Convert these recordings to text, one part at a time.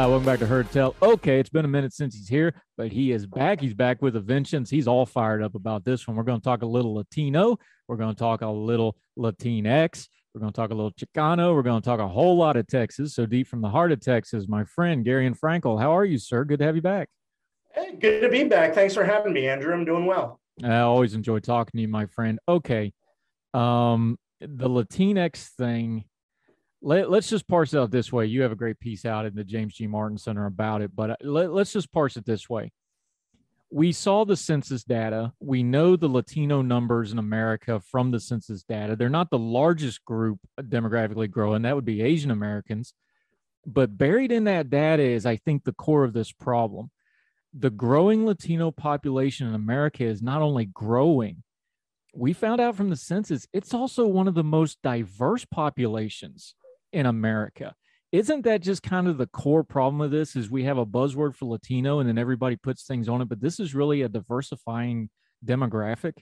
Ah, welcome back to Heard Tell. Okay, it's been a minute since he's here, but he is back. He's back with a vengeance. He's all fired up about this one. We're going to talk a little Latino. We're going to talk a little Latinx. We're going to talk a little Chicano. We're going to talk a whole lot of Texas. So deep from the heart of Texas, my friend Garion Frankel. How are you, sir? Good to have you back. Hey, good to be back. Thanks for having me, Andrew. I'm doing well. I always enjoy talking to you, my friend. Okay. Um, the Latinx thing, let, let's just parse it out this way. You have a great piece out in the James G. Martin Center about it, but uh, let, let's just parse it this way. We saw the census data. We know the Latino numbers in America from the census data. They're not the largest group demographically growing, that would be Asian Americans. But buried in that data is, I think, the core of this problem the growing Latino population in America is not only growing, we found out from the census, it's also one of the most diverse populations in America. Isn't that just kind of the core problem of this is we have a buzzword for Latino and then everybody puts things on it, but this is really a diversifying demographic?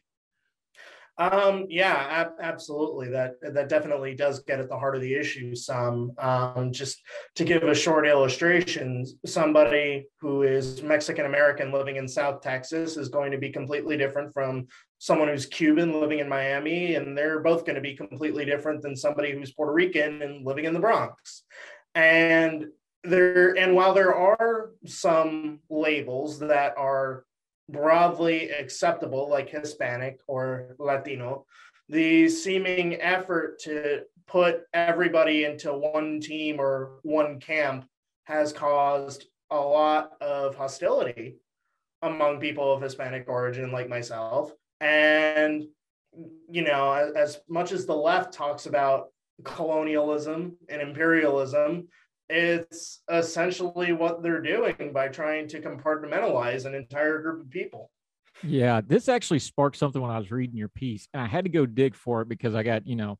Um, yeah, ab- absolutely. That that definitely does get at the heart of the issue. Some um, just to give a short illustration, somebody who is Mexican American living in South Texas is going to be completely different from someone who's Cuban living in Miami, and they're both going to be completely different than somebody who's Puerto Rican and living in the Bronx. And there, and while there are some labels that are broadly acceptable, like Hispanic or Latino, the seeming effort to put everybody into one team or one camp has caused a lot of hostility among people of Hispanic origin, like myself. And, you know, as, as much as the left talks about colonialism and imperialism, it's essentially what they're doing by trying to compartmentalize an entire group of people. Yeah, this actually sparked something when I was reading your piece, and I had to go dig for it because I got, you know,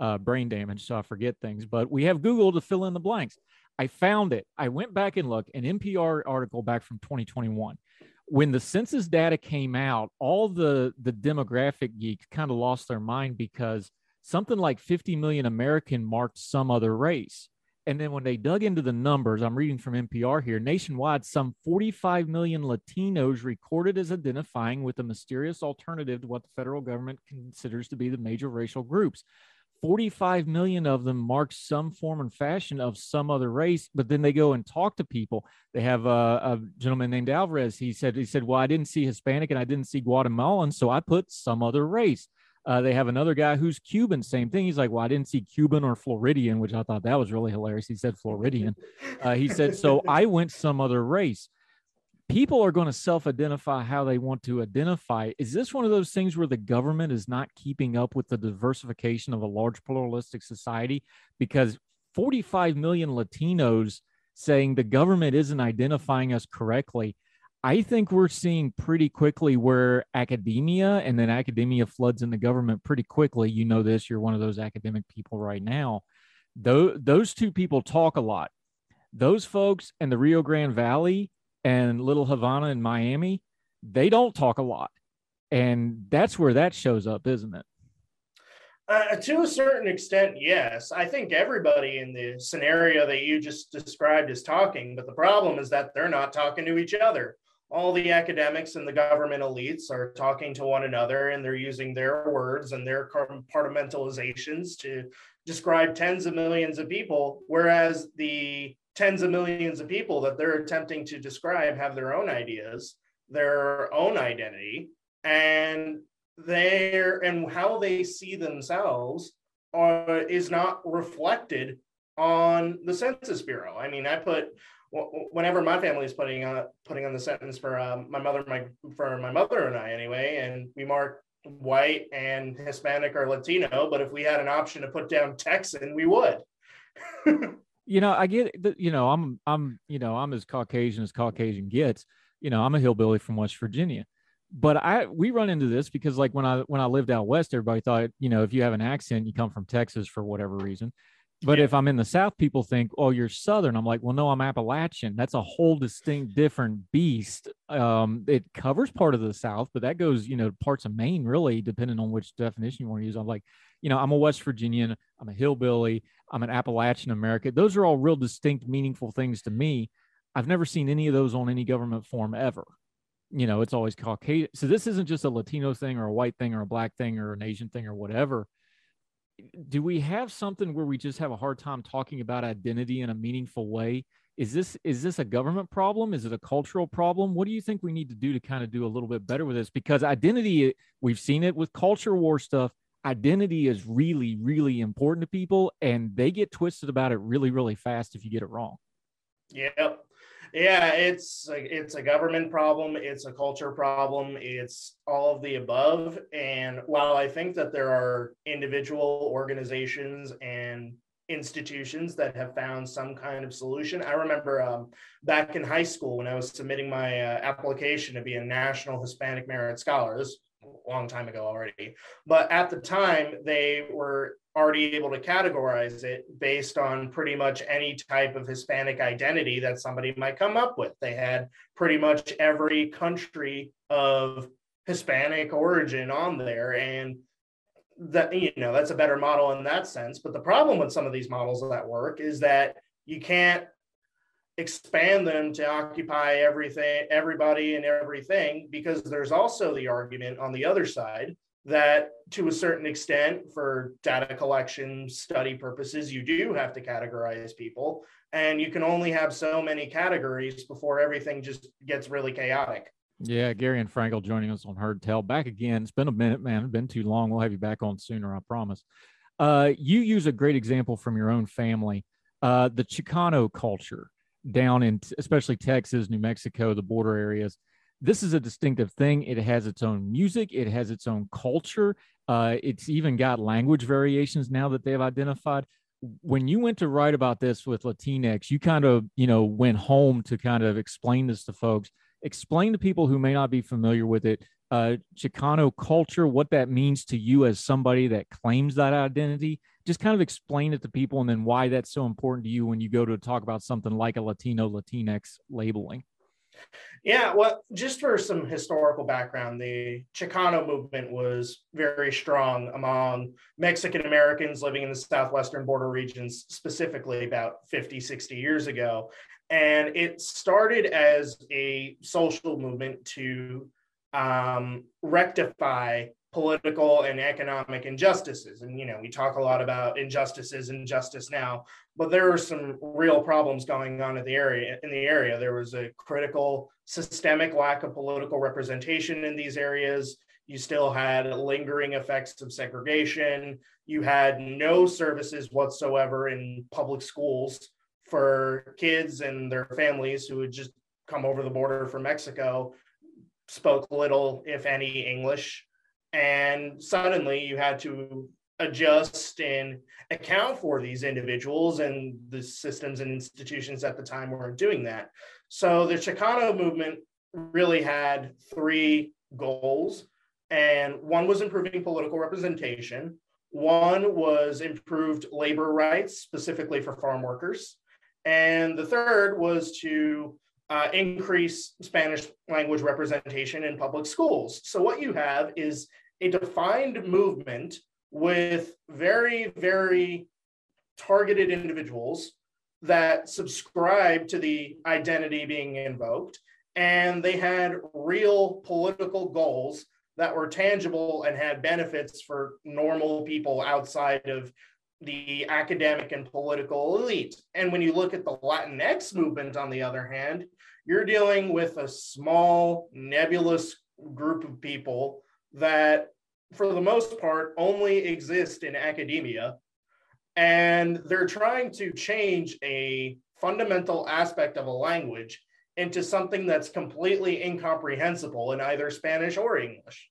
uh, brain damage, so I forget things. But we have Google to fill in the blanks. I found it. I went back and looked, an NPR article back from 2021. When the census data came out, all the the demographic geeks kind of lost their mind because something like 50 million American marked some other race. And then when they dug into the numbers, I'm reading from NPR here nationwide, some 45 million Latinos recorded as identifying with a mysterious alternative to what the federal government considers to be the major racial groups. 45 million of them mark some form and fashion of some other race, but then they go and talk to people. They have a, a, gentleman named Alvarez. He said, he said, well, I didn't see Hispanic and I didn't see Guatemalan, so I put some other race. Uh, they have another guy who's Cuban, same thing. He's like, well, I didn't see Cuban or Floridian, which I thought that was really hilarious. He said Floridian. Uh, he said, so I went some other race. People are going to self identify how they want to identify. Is this one of those things where the government is not keeping up with the diversification of a large pluralistic society? Because 45 million Latinos saying the government isn't identifying us correctly I think we're seeing pretty quickly where academia and then academia floods in the government pretty quickly. You know this, you're one of those academic people right now. Those, those two people talk a lot. Those folks in the Rio Grande Valley and Little Havana in Miami, they don't talk a lot. And that's where that shows up, isn't it? Uh, to a certain extent, yes. I think everybody in the scenario that you just described is talking, but the problem is that they're not talking to each other all the academics and the government elites are talking to one another and they're using their words and their compartmentalizations to describe tens of millions of people, whereas the tens of millions of people that they're attempting to describe have their own ideas, their own identity, and their and how they see themselves are, is not reflected on the Census Bureau. I mean, I put whenever my family is putting on putting on the sentence for um, my mother, my for my mother and I anyway, and we mark white and Hispanic or Latino. But if we had an option to put down Texan, we would. you know, I get. You know, I'm I'm you know I'm as Caucasian as Caucasian gets. You know, I'm a hillbilly from West Virginia but I we run into this because like when I when I lived out west, everybody thought you know if you have an accent, you come from Texas for whatever reason. But yeah. if I'm in the South, people think, oh, you're Southern. I'm like, well, no, I'm Appalachian. That's a whole distinct, different beast. Um, it covers part of the South, but that goes, you know, parts of Maine, really, depending on which definition you want to use. I'm like, you know, I'm a West Virginian. I'm a hillbilly. I'm an Appalachian American. Those are all real distinct, meaningful things to me. I've never seen any of those on any government form ever you know, it's always Caucasian. So this isn't just a Latino thing or a white thing or a black thing or an Asian thing or whatever. Do we have something where we just have a hard time talking about identity in a meaningful way? Is this is this a government problem? Is it a cultural problem? What do you think we need to do to kind of do a little bit better with this? Because identity, eh, we've seen it with culture war stuff. Identity is really, really important to people, and they get twisted about it really, really fast if you get it wrong. Yep. Yeah, it's like it's a government problem, it's a culture problem, it's all of the above. And while I think that there are individual organizations and institutions that have found some kind of solution. I remember um, back in high school when I was submitting my uh, application to be a National Hispanic Merit Scholar. This a long time ago already, but at the time they were already able to categorize it based on pretty much any type of Hispanic identity that somebody might come up with. They had pretty much every country of Hispanic origin on there. And that, you know, that's a better model in that sense. But the problem with some of these models that work is that you can't expand them to occupy everything, everybody and everything, because there's also the argument on the other side that to a certain extent for data collection study purposes you do have to categorize people. And you can only have so many categories before everything just gets really chaotic. Yeah garion frankel joining us on heard tell back again. It's been a minute man. It's been too long. We'll have you back on sooner i promise. Uh, you use a great example from your own family. Uh, the chicano culture down in especially texas new mexico the border areas this is a distinctive thing. It has its own music, it has its own culture. Uh, it's even got language variations now that they've identified. When you went to write about this with Latinx, you kind of, you know, went home to kind of explain this to folks. Explain to people who may not be familiar with it, uh, Chicano culture, what that means to you as somebody that claims that identity. Just kind of explain it to people and then why that's so important to you when you go to talk about something like a Latino Latinx labeling. Yeah, well, just for some historical background, the Chicano movement was very strong among Mexican Americans living in the southwestern border regions, specifically about 50, 60 years ago. And it started as a social movement to um, rectify political and economic injustices. And, you know, we talk a lot about injustices and justice now, but there are some real problems going on in the area. In the area, there was a critical systemic lack of political representation in these areas. You still had lingering effects of segregation. You had no services whatsoever in public schools for kids and their families who had just come over the border from Mexico, spoke little, if any, English and suddenly you had to adjust and account for these individuals and the systems and institutions at the time weren't doing that. So the chicano movement really had three goals and one was improving political representation. One was improved labor rights specifically for farm workers. And the third was to uh, increase Spanish language representation in public schools. So, what you have is a defined movement with very, very targeted individuals that subscribe to the identity being invoked. And they had real political goals that were tangible and had benefits for normal people outside of the academic and political elite. And when you look at the Latinx movement, on the other hand, you're dealing with a small, nebulous group of people that, for the most part, only exist in academia. And they're trying to change a fundamental aspect of a language into something that's completely incomprehensible in either Spanish or English.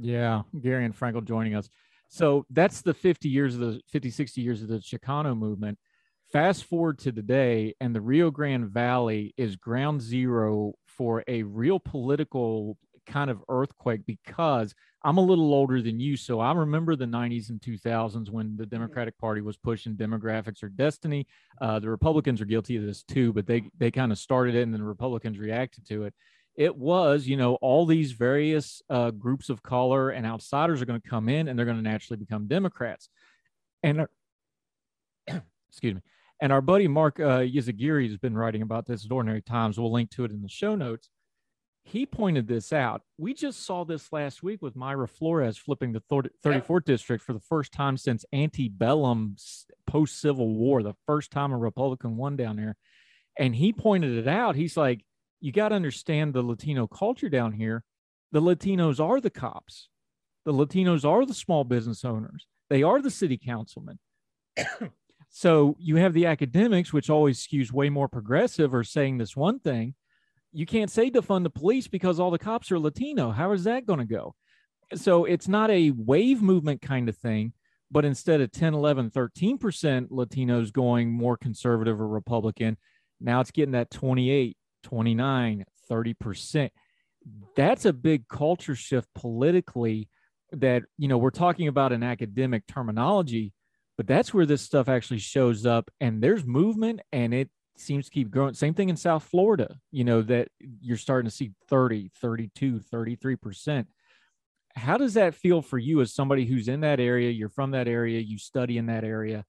Yeah, Garion Frankel joining us. So that's the 50 years of the 50, 60 years of the Chicano movement. Fast forward to today, and the Rio Grande Valley is ground zero for a real political kind of earthquake because I'm a little older than you. So I remember the 90s and 2000s when the mm-hmm. Democratic Party was pushing demographics or destiny. Uh, the Republicans are guilty of this too, but they, they kind of started it and then the Republicans reacted to it it was, you know, all these various uh, groups of color and outsiders are going to come in and they're going to naturally become Democrats. And, our, excuse me, and our buddy Mark uh, Yzaguirre has been writing about this at Ordinary Times. We'll link to it in the show notes. He pointed this out. We just saw this last week with Mayra Flores flipping the 34th district for the first time since antebellum post Civil War, the first time a Republican won down there. And he pointed it out. He's like, you got to understand the Latino culture down here. The Latinos are the cops. The Latinos are the small business owners. They are the city councilmen. so you have the academics, which always skews way more progressive, or saying this one thing. You can't say defund the police because all the cops are Latino. How is that going to go? So it's not a wave movement kind of thing, but instead of 10, 11, 13% Latinos going more conservative or Republican, now it's getting that 28, 29, 30%. That's a big culture shift politically that, you know, we're talking about an academic terminology, but that's where this stuff actually shows up. And there's movement and it seems to keep growing. Same thing in South Florida, you know, that you're starting to see 30, 32, 33%. How does that feel for you as somebody who's in that area? You're from that area, you study in that area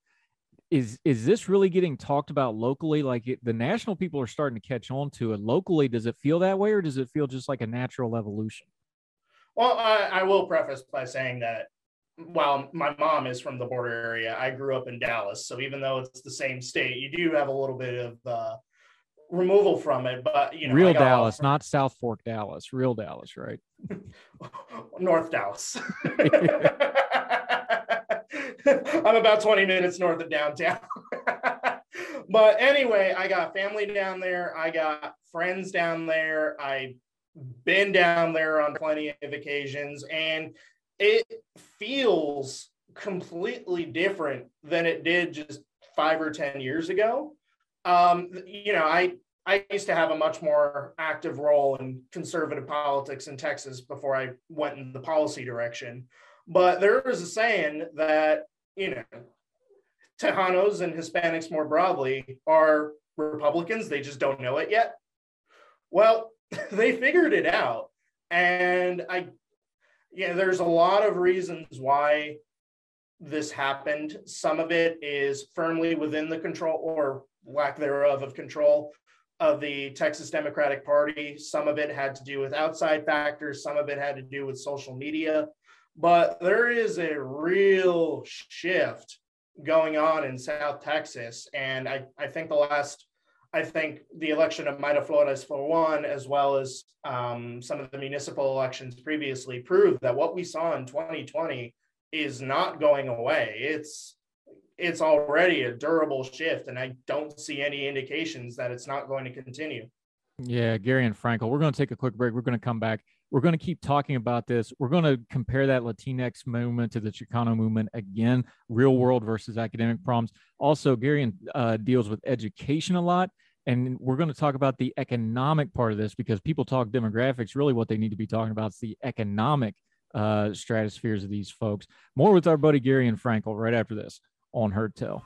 is is this really getting talked about locally? Like it, the national people are starting to catch on to it. Locally does it feel that way or does it feel just like a natural evolution? Well I, I will preface by saying that while my mom is from the border area i grew up in dallas. So even though it's the same state you do have a little bit of uh, removal from it but you know real dallas not south fork dallas. Real dallas right? North dallas I'm about 20 minutes north of downtown. but anyway, I got family down there. I got friends down there. I've been down there on plenty of occasions, and it feels completely different than it did just five or 10 years ago. Um, you know, I I used to have a much more active role in conservative politics in Texas before I went in the policy direction. But there is a saying that you know, Tejanos and Hispanics more broadly are Republicans. They just don't know it yet. Well, they figured it out. And I, yeah, there's a lot of reasons why this happened. Some of it is firmly within the control or lack thereof of control of the Texas Democratic Party. Some of it had to do with outside factors, some of it had to do with social media. But there is a real shift going on in South Texas. And I, I think the last, I think the election of Mayra Flores for one, as well as um, some of the municipal elections previously, proved that what we saw in 2020 is not going away. It's it's already a durable shift, and I don't see any indications that it's not going to continue. Yeah, Garion Frankel, we're going to take a quick break. We're going to come back. We're going to keep talking about this. We're going to compare that Latinx movement to the Chicano movement again, real world versus academic problems. Also, Gary uh, deals with education a lot. And we're going to talk about the economic part of this because people talk demographics. Really, what they need to be talking about is the economic uh, stratospheres of these folks. More with our buddy Garion Frankel right after this on Heard Tell.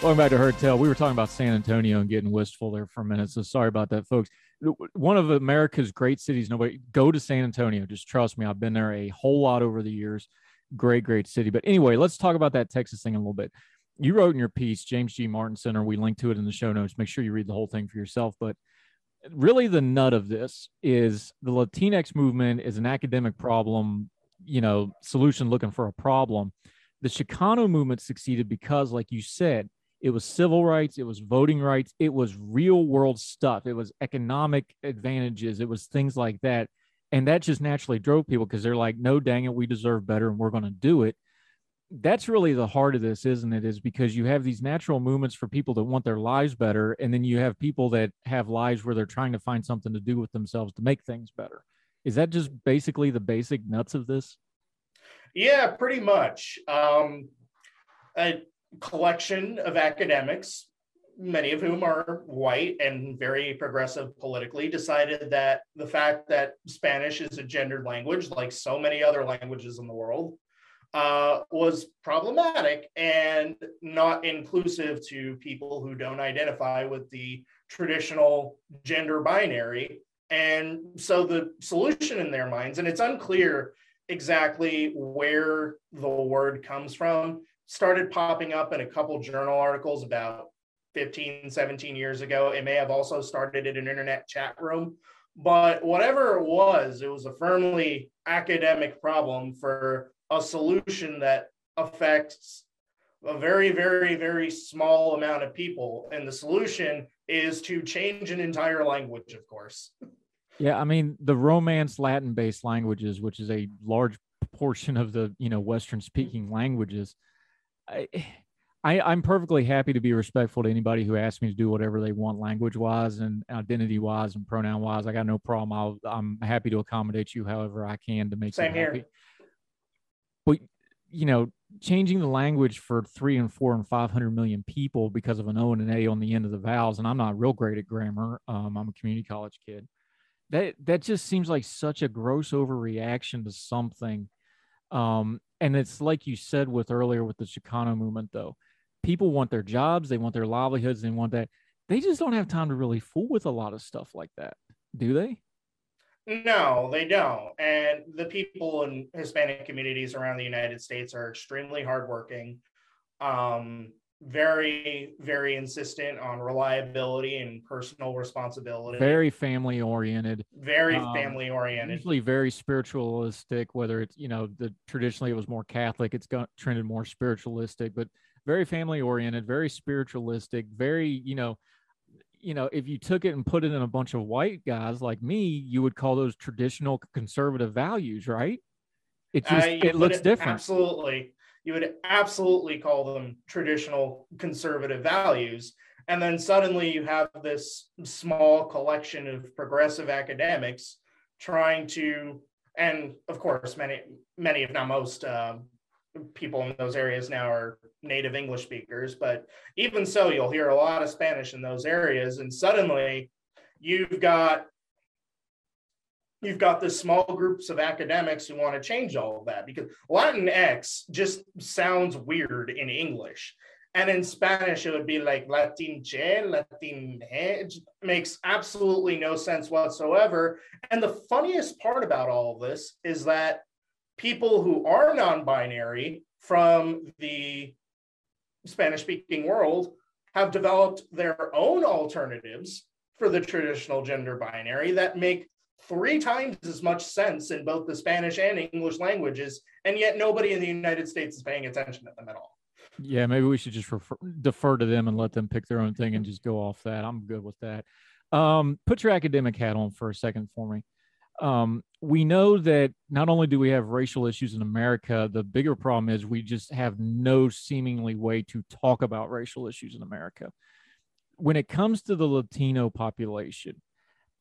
Welcome back to Heard Tell. We were talking about San Antonio and getting wistful there for a minute. So sorry about that, folks. One of America's great cities. Nobody go to San Antonio. Just trust me. I've been there a whole lot over the years. Great, great city. But anyway, let's talk about that Texas thing a little bit. You wrote in your piece, James G. Martin Center. We link to it in the show notes. Make sure you read the whole thing for yourself. But really, the nut of this is the Latinx movement is an academic problem, you know, solution looking for a problem. The Chicano movement succeeded because, like you said, it was civil rights, it was voting rights, it was real world stuff, it was economic advantages, it was things like that. And that just naturally drove people because they're like, no, dang it, we deserve better and we're going to do it. That's really the heart of this, isn't it? Is because you have these natural movements for people that want their lives better. And then you have people that have lives where they're trying to find something to do with themselves to make things better. Is that just basically the basic nuts of this? Yeah, pretty much. Um, I, collection of academics, many of whom are white and very progressive politically, decided that the fact that Spanish is a gendered language, like so many other languages in the world, uh, was problematic and not inclusive to people who don't identify with the traditional gender binary. And so the solution in their minds, and it's unclear exactly where the word comes from started popping up in a couple journal articles about 15, 17 years ago. It may have also started in an internet chat room. But whatever it was, it was a firmly academic problem for a solution that affects a very, very, very small amount of people. And the solution is to change an entire language, of course. Yeah, I mean the Romance Latin-based languages, which is a large portion of the you know Western speaking languages, I, I am perfectly happy to be respectful to anybody who asks me to do whatever they want, language wise and identity wise and pronoun wise. I got no problem. I'll, I'm happy to accommodate you however I can to make Same you happy. Here. But you know, changing the language for three and four and five hundred million people because of an O and an A on the end of the vowels, and I'm not real great at grammar. Um, I'm a community college kid. That that just seems like such a gross overreaction to something um, and it's like you said with earlier with the Chicano movement, though, people want their jobs, they want their livelihoods, they want that. They just don't have time to really fool with a lot of stuff like that, do they? No, they don't. And the people in Hispanic communities around the United States are extremely hardworking. Um, very very insistent on reliability and personal responsibility. Very family oriented. Very um, family oriented. usually very spiritualistic whether it's you know the traditionally it was more catholic it's got trended more spiritualistic but very family oriented very spiritualistic very you know you know if you took it and put it in a bunch of white guys like me you would call those traditional conservative values right? It just uh, it looks different. absolutely you would absolutely call them traditional conservative values. And then suddenly you have this small collection of progressive academics trying to, and of course, many, many, if not most, uh, people in those areas now are native English speakers. But even so, you'll hear a lot of Spanish in those areas. And suddenly you've got you've got the small groups of academics who want to change all of that because Latin X just sounds weird in English. And in Spanish, it would be like Latin che, Latin he, makes absolutely no sense whatsoever. And the funniest part about all of this is that people who are non binary from the Spanish speaking world have developed their own alternatives for the traditional gender binary that make three times as much sense in both the Spanish and English languages, and yet nobody in the United States is paying attention to them at all. Yeah, maybe we should just refer, defer to them and let them pick their own thing and just go off that. I'm good with that. Um, put your academic hat on for a second for me. Um, we know that not only do we have racial issues in America, the bigger problem is we just have no seemingly way to talk about racial issues in America. When it comes to the Latino population,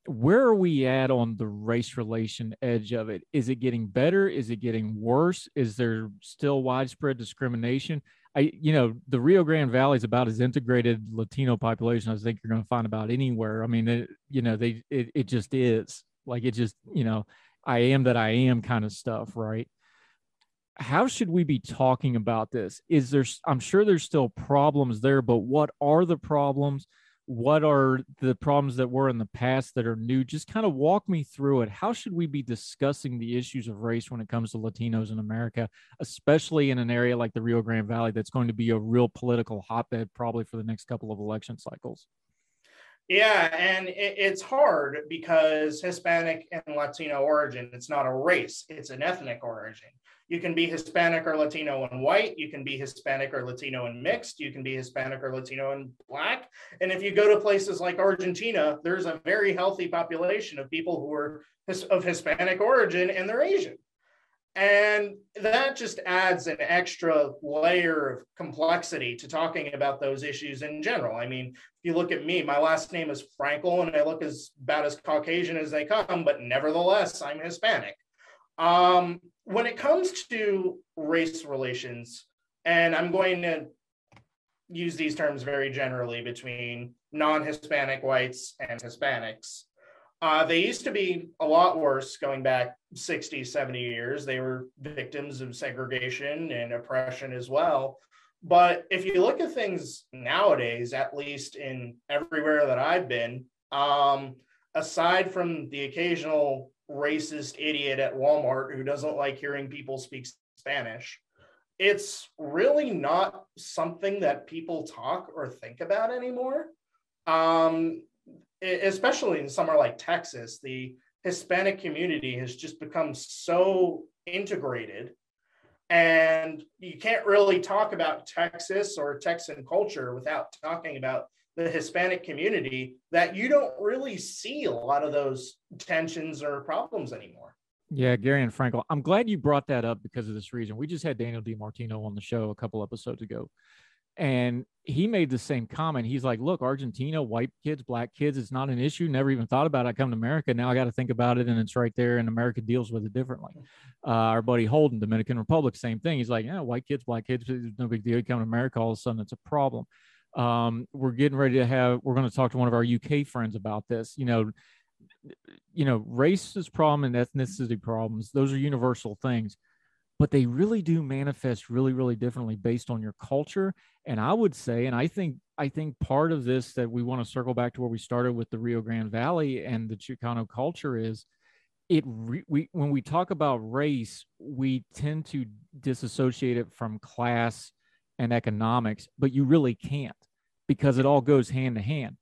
where are we at on the race relation edge of it? Is it getting better? Is it getting worse? Is there still widespread discrimination? I, you know, the Rio Grande Valley is about as integrated Latino population as I think you're going to find about anywhere. I mean, it, you know, they, it, it just is like it just, you know, I am that I am kind of stuff, right? How should we be talking about this? Is there, I'm sure there's still problems there, but what are the problems? What are the problems that were in the past that are new? Just kind of walk me through it. How should we be discussing the issues of race when it comes to latinos in america especially in an area like the rio grande valley that's going to be a real political hotbed probably for the next couple of election cycles? Yeah and it's hard because hispanic and latino origin it's not a race it's an ethnic origin you can be Hispanic or Latino and white. You can be Hispanic or Latino and mixed. You can be Hispanic or Latino and black. And if you go to places like Argentina, there's a very healthy population of people who are of Hispanic origin and they're Asian. And that just adds an extra layer of complexity to talking about those issues in general. I mean, if you look at me, my last name is Frankel, and I look as about as Caucasian as they come, but nevertheless, I'm Hispanic. Um, when it comes to race relations, and I'm going to use these terms very generally between non Hispanic whites and Hispanics. Uh, they used to be a lot worse going back 60, 70 years. They were victims of segregation and oppression as well. But if you look at things nowadays, at least in everywhere that I've been, um, aside from the occasional racist idiot at Walmart who doesn't like hearing people speak Spanish. It's really not something that people talk or think about anymore. Um, especially in somewhere like Texas, the Hispanic community has just become so integrated. And you can't really talk about Texas or Texan culture without talking about the Hispanic community that you don't really see a lot of those tensions or problems anymore. Yeah, Garion Frankel, I'm glad you brought that up because of this reason. We just had Daniel DiMartino on the show a couple episodes ago, and he made the same comment. He's like, "Look, Argentina, white kids, black kids, it's not an issue. Never even thought about it. I come to America now. I got to think about it, and it's right there. And America deals with it differently." Uh, our buddy Holden, Dominican Republic, same thing. He's like, "Yeah, white kids, black kids, no big deal. You come to America, all of a sudden it's a problem." Um, we're getting ready to have. We're going to talk to one of our UK friends about this. You know, you know, racist problem and ethnicity problems. Those are universal things, but they really do manifest really, really differently based on your culture. And I would say, and I think, I think part of this that we want to circle back to where we started with the Rio Grande Valley and the Chicano culture is it re, we when we talk about race we tend to disassociate it from class and economics, but you really can't because it all goes hand to hand.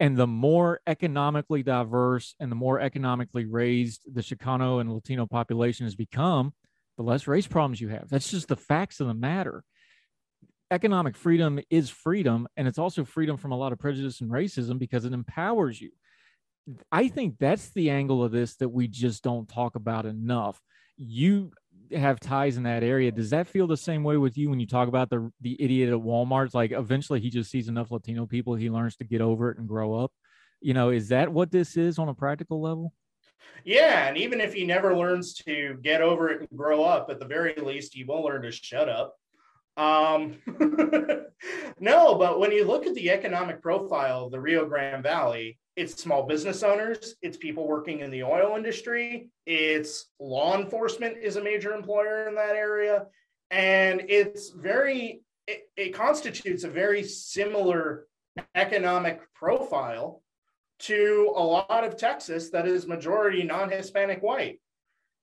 And the more economically diverse and the more economically raised the Chicano and Latino population has become, the less race problems you have. That's just the facts of the matter. Economic freedom is freedom, and it's also freedom from a lot of prejudice and racism because it empowers you. I think that's the angle of this that we just don't talk about enough. You have ties in that area. Does that feel the same way with you when you talk about the the idiot at Walmart? It's like eventually he just sees enough Latino people, he learns to get over it and grow up. You know, is that what this is on a practical level? Yeah, and even if he never learns to get over it and grow up, at the very least, he will learn to shut up. Um, no, but when you look at the economic profile of the Rio Grande Valley, it's small business owners, it's people working in the oil industry, it's law enforcement is a major employer in that area. And it's very, it, it constitutes a very similar economic profile to a lot of Texas that is majority non Hispanic white.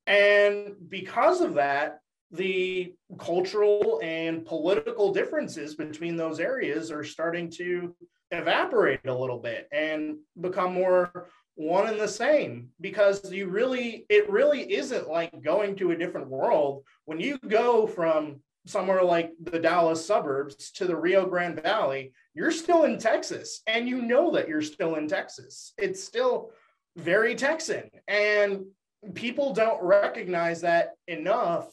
And because of that, the cultural and political differences between those areas are starting to evaporate a little bit and become more one and the same because you really it really isn't like going to a different world. When you go from somewhere like the Dallas suburbs to the Rio Grande Valley you're still in Texas and you know that you're still in Texas. It's still very Texan and people don't recognize that enough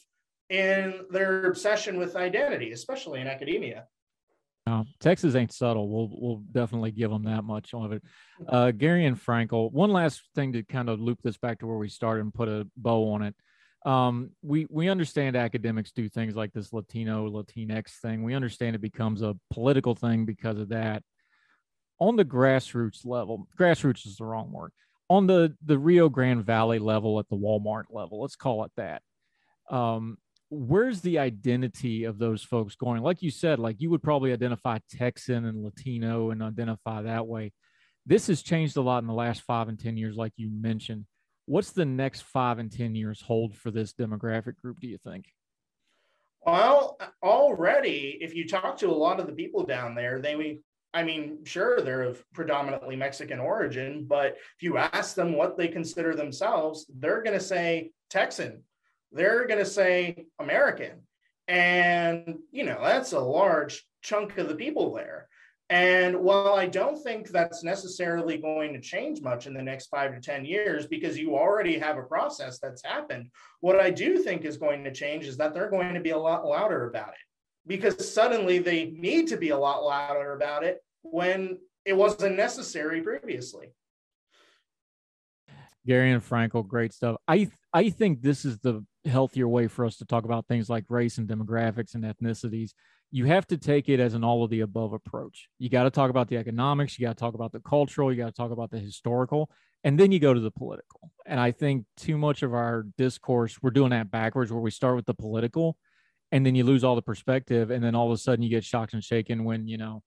in their obsession with identity, especially in academia. Texas ain't subtle. We'll we'll definitely give them that much of it. Uh, Garion Frankel. One last thing to kind of loop this back to where we started and put a bow on it. Um, we we understand academics do things like this Latino Latinx thing. We understand it becomes a political thing because of that. On the grassroots level, grassroots is the wrong word. On the the Rio Grande Valley level, at the Walmart level, let's call it that. Um, where's the identity of those folks going? Like you said, like you would probably identify Texan and Latino and identify that way. This has changed a lot in the last five and 10 years, like you mentioned. What's the next five and 10 years hold for this demographic group, do you think? Well, already, if you talk to a lot of the people down there, they, I mean, sure, they're of predominantly Mexican origin, but if you ask them what they consider themselves, they're going to say Texan they're going to say American. And, you know, that's a large chunk of the people there. And while I don't think that's necessarily going to change much in the next five to 10 years, because you already have a process that's happened, what I do think is going to change is that they're going to be a lot louder about it because suddenly they need to be a lot louder about it when it wasn't necessary previously. Garion Frankel, great stuff. I I think this is the healthier way for us to talk about things like race and demographics and ethnicities. You have to take it as an all of the above approach. You got to talk about the economics, you got to talk about the cultural, you got to talk about the historical, and then you go to the political. And I think too much of our discourse, we're doing that backwards where we start with the political and then you lose all the perspective. And then all of a sudden you get shocked and shaken when, you know,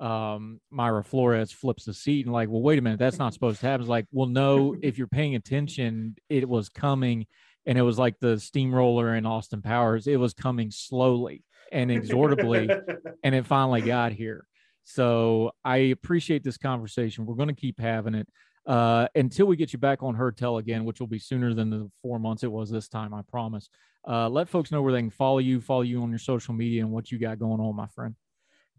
um, Mayra Flores flips the seat and like, well, wait a minute, that's not supposed to happen. It's like, well, no, if you're paying attention, it was coming and it was like the steamroller in Austin Powers. It was coming slowly and exorably, and it finally got here. So I appreciate this conversation. We're going to keep having it uh, until we get you back on Heard Tell again, which will be sooner than the four months it was this time. I promise. Uh, let folks know where they can follow you, follow you on your social media, and what you got going on, my friend.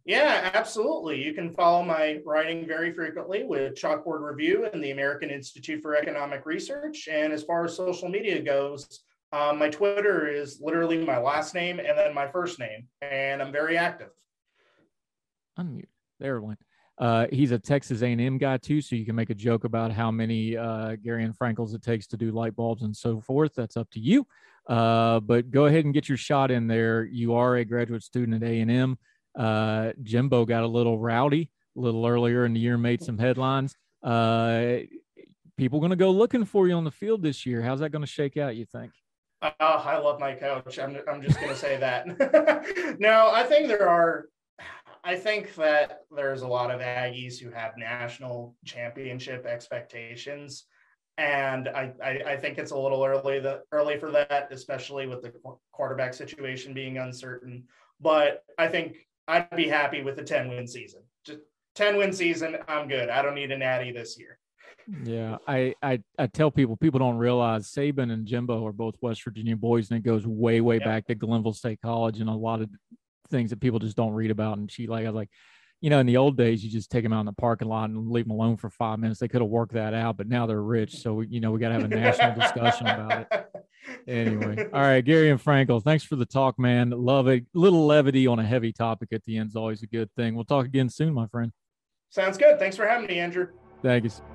Yeah, absolutely. You can follow my writing very frequently with Chalkboard Review and the American Institute for Economic Research. And as far as social media goes, um, my Twitter is literally my last name and then my first name, and I'm very active. Unmute. There went. Uh, he's a Texas A&M guy too, so you can make a joke about how many uh, Garion Frankels it takes to do light bulbs and so forth. That's up to you. Uh, but go ahead and get your shot in there. You are a graduate student at A&M. Uh, Jimbo got a little rowdy a little earlier in the year, made some headlines. Uh, people going to go looking for you on the field this year. How's that going to shake out? You think? Uh, I love my coach. I'm, I'm just going to say that. no, I think there are. I think that there's a lot of Aggies who have national championship expectations, and I, I, I think it's a little early the early for that, especially with the quarterback situation being uncertain. But I think I'd be happy with a 10 win season. Just 10 win season, I'm good. I don't need a natty this year. Yeah, I, I I tell people people don't realize Saban and Jimbo are both West Virginia boys, and it goes way way yep. back to Glenville State College and a lot of things that people just don't read about. And she like I was like, you know, in the old days, you just take them out in the parking lot and leave them alone for five minutes. They could have worked that out, but now they're rich, so you know we got to have a national discussion about it. anyway, all right, Garion Frankel, thanks for the talk, man. Love it. Little levity on a heavy topic at the end is always a good thing. We'll talk again soon, my friend. Sounds good. Thanks for having me, Andrew. Thank you.